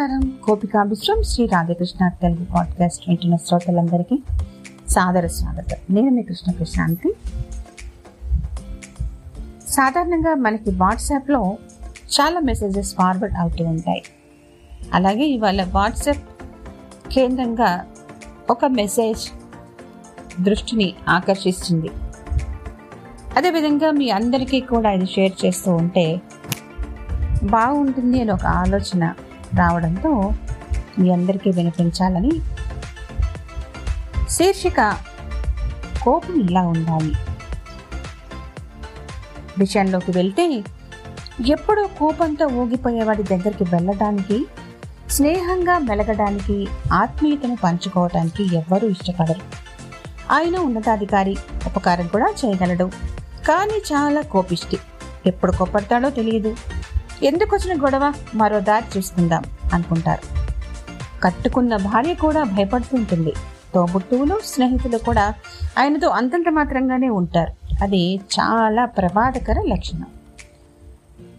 నమస్కారం. గోపికా మిశ్రం శ్రీ రాధాకృష్ణ తెలుగు పాడ్కాస్ట్ వింటున్న శ్రోతలందరికీ సాదర స్వాగతం. నేను మీ కృష్ణ ప్రశాంతి. సాధారణంగా మనకి వాట్సాప్లో చాలా మెసేజెస్ ఫార్వర్డ్ అవుతూ ఉంటాయి. అలాగే ఇవాళ వాట్సాప్ కేంద్రంగా ఒక మెసేజ్ దృష్టిని ఆకర్షిస్తుంది. అదేవిధంగా మీ అందరికీ కూడా ఇది షేర్ చేస్తూ ఉంటే బాగుంటుంది అని ఒక ఆలోచన రావడంతో మీ అందరికీ వినిపించాలని శీర్షిక కోపం ఇలా ఉండాలి. విషయంలోకి వెళ్తే ఎప్పుడూ కోపంతో ఊగిపోయేవాడి దగ్గరికి వెళ్ళడానికి స్నేహంగా మెలగడానికి ఆత్మీయతను పంచుకోవటానికి ఎవ్వరూ ఇష్టపడరు. ఆయన ఉన్నతాధికారి ఉపకారం కూడా చేయగలడు. కానీ చాలా కోపిష్టి. ఎప్పుడు కోపడతాడో తెలియదు. ఎందుకు వచ్చిన గొడవ? మరో దారి చూసుకుందాం అనుకుంటారు. కట్టుకున్న భార్య కూడా భయపడుతుంటుంది తోబుట్టువులు స్నేహితులు కూడా ఆయనతో అంతంత మాత్రంగానే ఉంటారు. అది చాలా ప్రమాదకర లక్షణం.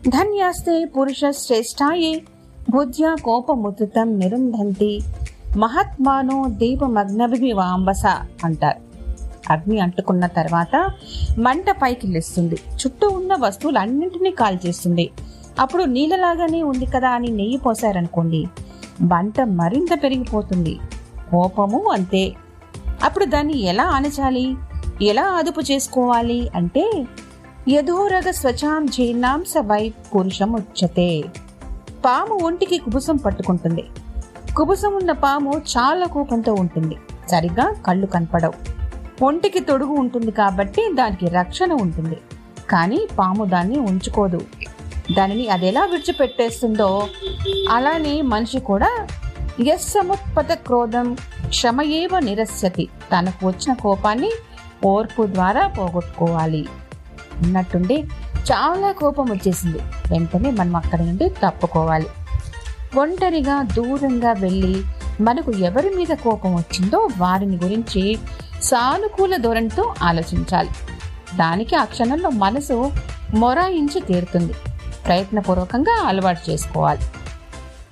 ధన్యాస్తే పురుష శ్రేష్టాయే బుద్ధ్య కోపముతుతం నిరుంధంతి మహాత్మానో దీపమగ్నభి వాంబస అంటారు. అగ్ని అంటుకున్న తర్వాత మంట పైకి లేస్తుంది. చుట్టూ ఉన్న వస్తువులన్నింటినీ కాల్చేస్తుంది. అప్పుడు నీళ్ళలాగానే ఉంది కదా అని నెయ్యి పోసారనుకోండి బంట మరింత పెరిగిపోతుంది. కోపము అంతే. అప్పుడు దాన్ని ఎలా అణచాలి ఎలా అదుపు చేసుకోవాలి అంటే యధోరగ స్వచాం జీర్ణాంశ వై పురుషం ఉచ్యతే. పాము ఒంటికి కుబుసం పట్టుకుంటుంది. కుబుసం ఉన్న పాము చాలా కోపంతో ఉంటుంది. సరిగా కళ్ళు కనపడవు. ఒంటికి తొడుగు ఉంటుంది కాబట్టి దానికి రక్షణ ఉంటుంది. కానీ పాము దాన్ని ఉంచుకోదు. దానిని అది ఎలా విడిచిపెట్టేస్తుందో అలానే మనిషి కూడా ఎస్ క్రోధం క్షమయేవ నిరస్యతి. తనకు వచ్చిన కోపాన్ని ఓర్పు ద్వారా పోగొట్టుకోవాలి. ఉన్నట్టుండి చాలా కోపం వచ్చేసింది. వెంటనే మనం అక్కడి నుండి తప్పుకోవాలి. ఒంటరిగా దూరంగా వెళ్ళి మనకు ఎవరి మీద కోపం వచ్చిందో వారిని గురించి సానుకూల ధోరణితో ఆలోచించాలి. దానికి ఆ క్షణంలో మనసు మొరాయించి తీరుతుంది. ప్రయత్నపూర్వకంగా అలవాటు చేసుకోవాలి.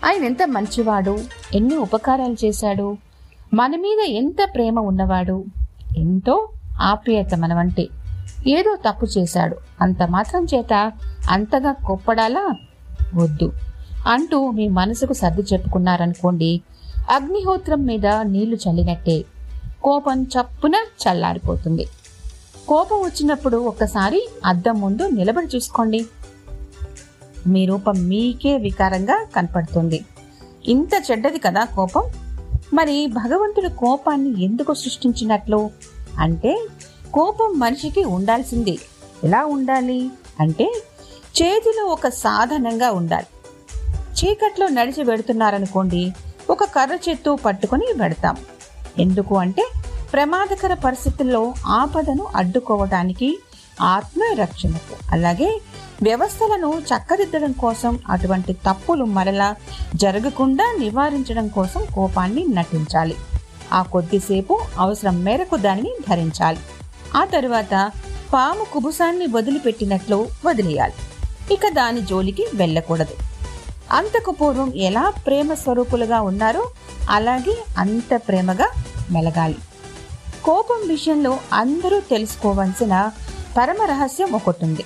ఆయన ఎంత మంచివాడు ఎన్ని ఉపకారాలు చేశాడు మన మీద ఎంత ప్రేమ ఉన్నవాడు ఎంతో ఆప్యాయత మనవంటే ఏదో తప్పు చేశాడు. అంత మాత్రం చేత అంతగా కొప్పడాలా? వద్దు. అంటూ మీ మనసుకు సర్ది చెప్పుకున్నారనుకోండి అగ్నిహోత్రం మీద నీళ్ళు చల్లినట్టే కోపం చప్పున చల్లారిపోతుంది. కోపం వచ్చినప్పుడు ఒక్కసారి అద్దం ముందు నిలబడి చూసుకోండి. మీ రూపం మీకే వికారంగా కనపడుతుంది. ఇంత చెడ్డది కదా కోపం? మరి భగవంతుడు కోపాన్ని ఎందుకు సృష్టించినట్లు? అంటే కోపం మనిషికి ఉండాల్సిందే. ఎలా ఉండాలి? అంటే చేతిలో ఒక సాధనంగా ఉండాలి. చీకట్లో నడిచి పెడుతున్నారనుకోండి ఒక కర్ర చెట్టు పట్టుకుని పెడతాం ఎందుకు అంటే ప్రమాదకర పరిస్థితుల్లో ఆపదను అడ్డుకోవడానికి ఆత్మరక్షణకు అలాగే వ్యవస్థలను చక్కదిద్దడం కోసం అటువంటి తప్పులు మరలా జరగకుండా నివారించడం కోసం కోపాన్ని నటించాలి. ఆ కొద్దిసేపు అవసరం మేరకు దానిని ధరించాలి. ఆ తరువాత పాము కుబుసాన్ని వదిలిపెట్టినట్లు వదిలేయాలి. ఇక దాని జోలికి వెళ్ళకూడదు. అంతకు పూర్వం ఎలా ప్రేమ స్వరూపులుగా ఉన్నారో అలాగే అంత ప్రేమగా మెలగాలి. కోపం విషయంలో అందరూ తెలుసుకోవాల్సిన పరమ రహస్యం ఒకటి ఉంది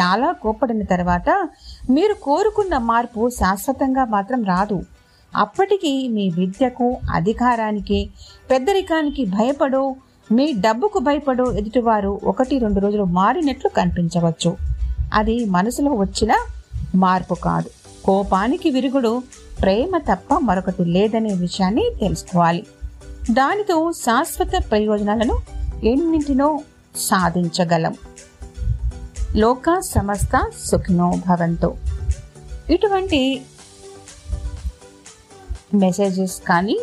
చాలా కోపడిన తర్వాత మీరు కోరుకున్న మార్పు శాశ్వతంగా మాత్రం రాదు. అప్పటికి మీ విద్యకు అధికారానికి పెద్దరికానికి భయపడో మీ డబ్బుకు భయపడో ఎదుటివారు ఒకటి రెండు రోజులు మారినట్లు కనిపించవచ్చు. అది మనసులో వచ్చిన మార్పు కాదు. కోపానికి విరుగుడు ప్రేమ తప్ప మరొకటి లేదనే విషయాన్ని తెలుసుకోవాలి. దానితో శాశ్వత ప్రయోజనాలను ఎన్నింటినో సాధించగలం. లోక సమస్త సుఖినో భవంతో. ఇటువంటి మెసేజెస్ కానీ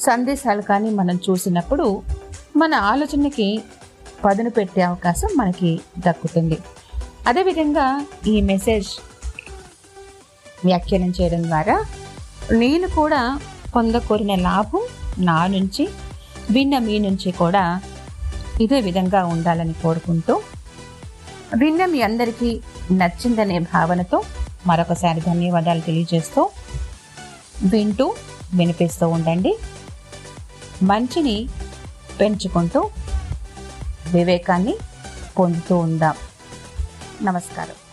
సందేశాలు కానీ మనం చూసినప్పుడు మన ఆలోచనకి పదును పెట్టే అవకాశం మనకి దక్కుతుంది. అదేవిధంగా ఈ మెసేజ్ వ్యాఖ్యానం చేయడం ద్వారా నేను కూడా పొందకోరిన లాభం నా నుంచి విన్న మీ నుంచి కూడా ఇదే విధంగా ఉండాలని కోరుకుంటూ విన్న మీ అందరికీ నచ్చిందనే భావనతో మరొకసారి ధన్యవాదాలు తెలియజేస్తూ వింటూ వినిపిస్తూ ఉండండి. మంచిని పెంచుకుంటూ వివేకాన్ని పొందుతూ ఉందాం. నమస్కారం.